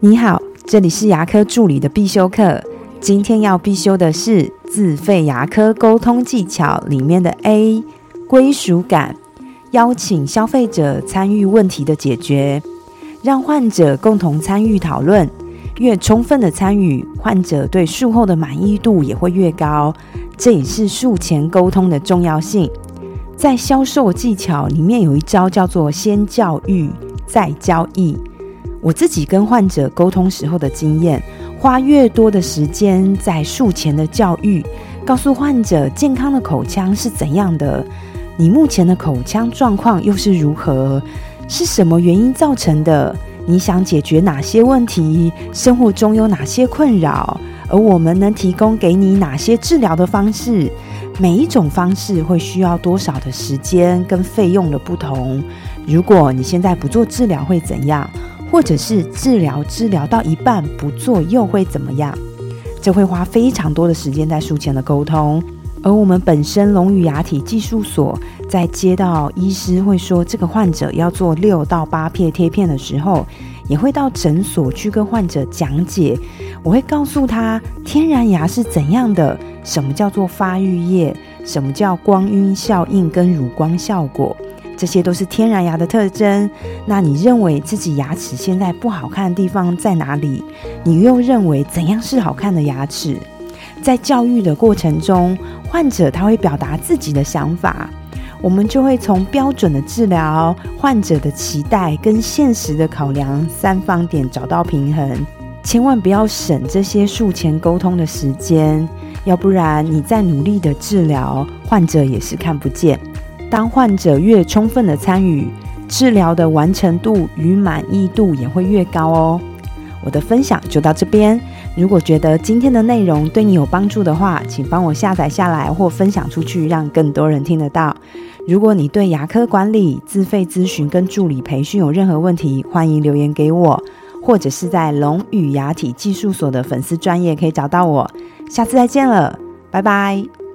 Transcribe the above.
你好，这里是牙科助理的必修课。今天要必修的是自费牙科沟通技巧里面的 A 归属感，邀请消费者参与问题的解决，让患者共同参与讨论。越充分的参与，患者对术后的满意度也会越高。这也是术前沟通的重要性。在销售技巧里面有一招叫做“先教育再交易”。我自己跟患者沟通时候的经验，花越多的时间在术前的教育，告诉患者健康的口腔是怎样的，你目前的口腔状况又是如何，是什么原因造成的？你想解决哪些问题？生活中有哪些困扰？而我们能提供给你哪些治疗的方式？每一种方式会需要多少的时间跟费用的不同？如果你现在不做治疗会怎样？或者是治疗治疗到一半不做又会怎么样？这会花非常多的时间在术前的沟通。而我们本身龙语牙体技术所在接到医师会说这个患者要做六到八片贴片的时候，也会到诊所去跟患者讲解。我会告诉他天然牙是怎样的，什么叫做发育液，什么叫光晕效应跟乳光效果，这些都是天然牙的特征。那你认为自己牙齿现在不好看的地方在哪里？你又认为怎样是好看的牙齿？在教育的过程中，患者他会表达自己的想法，我们就会从标准的治疗、患者的期待跟现实的考量三方点找到平衡。千万不要省这些术前沟通的时间，要不然你在努力的治疗，患者也是看不见。当患者越充分的参与，治疗的完成度与满意度也会越高哦。我的分享就到这边。如果觉得今天的内容对你有帮助的话，请帮我下载下来或分享出去，让更多人听得到。如果你对牙科管理、自费咨询跟助理培训有任何问题，欢迎留言给我，或者是在龙语牙体技术所的粉丝专业可以找到我。下次再见了，拜拜。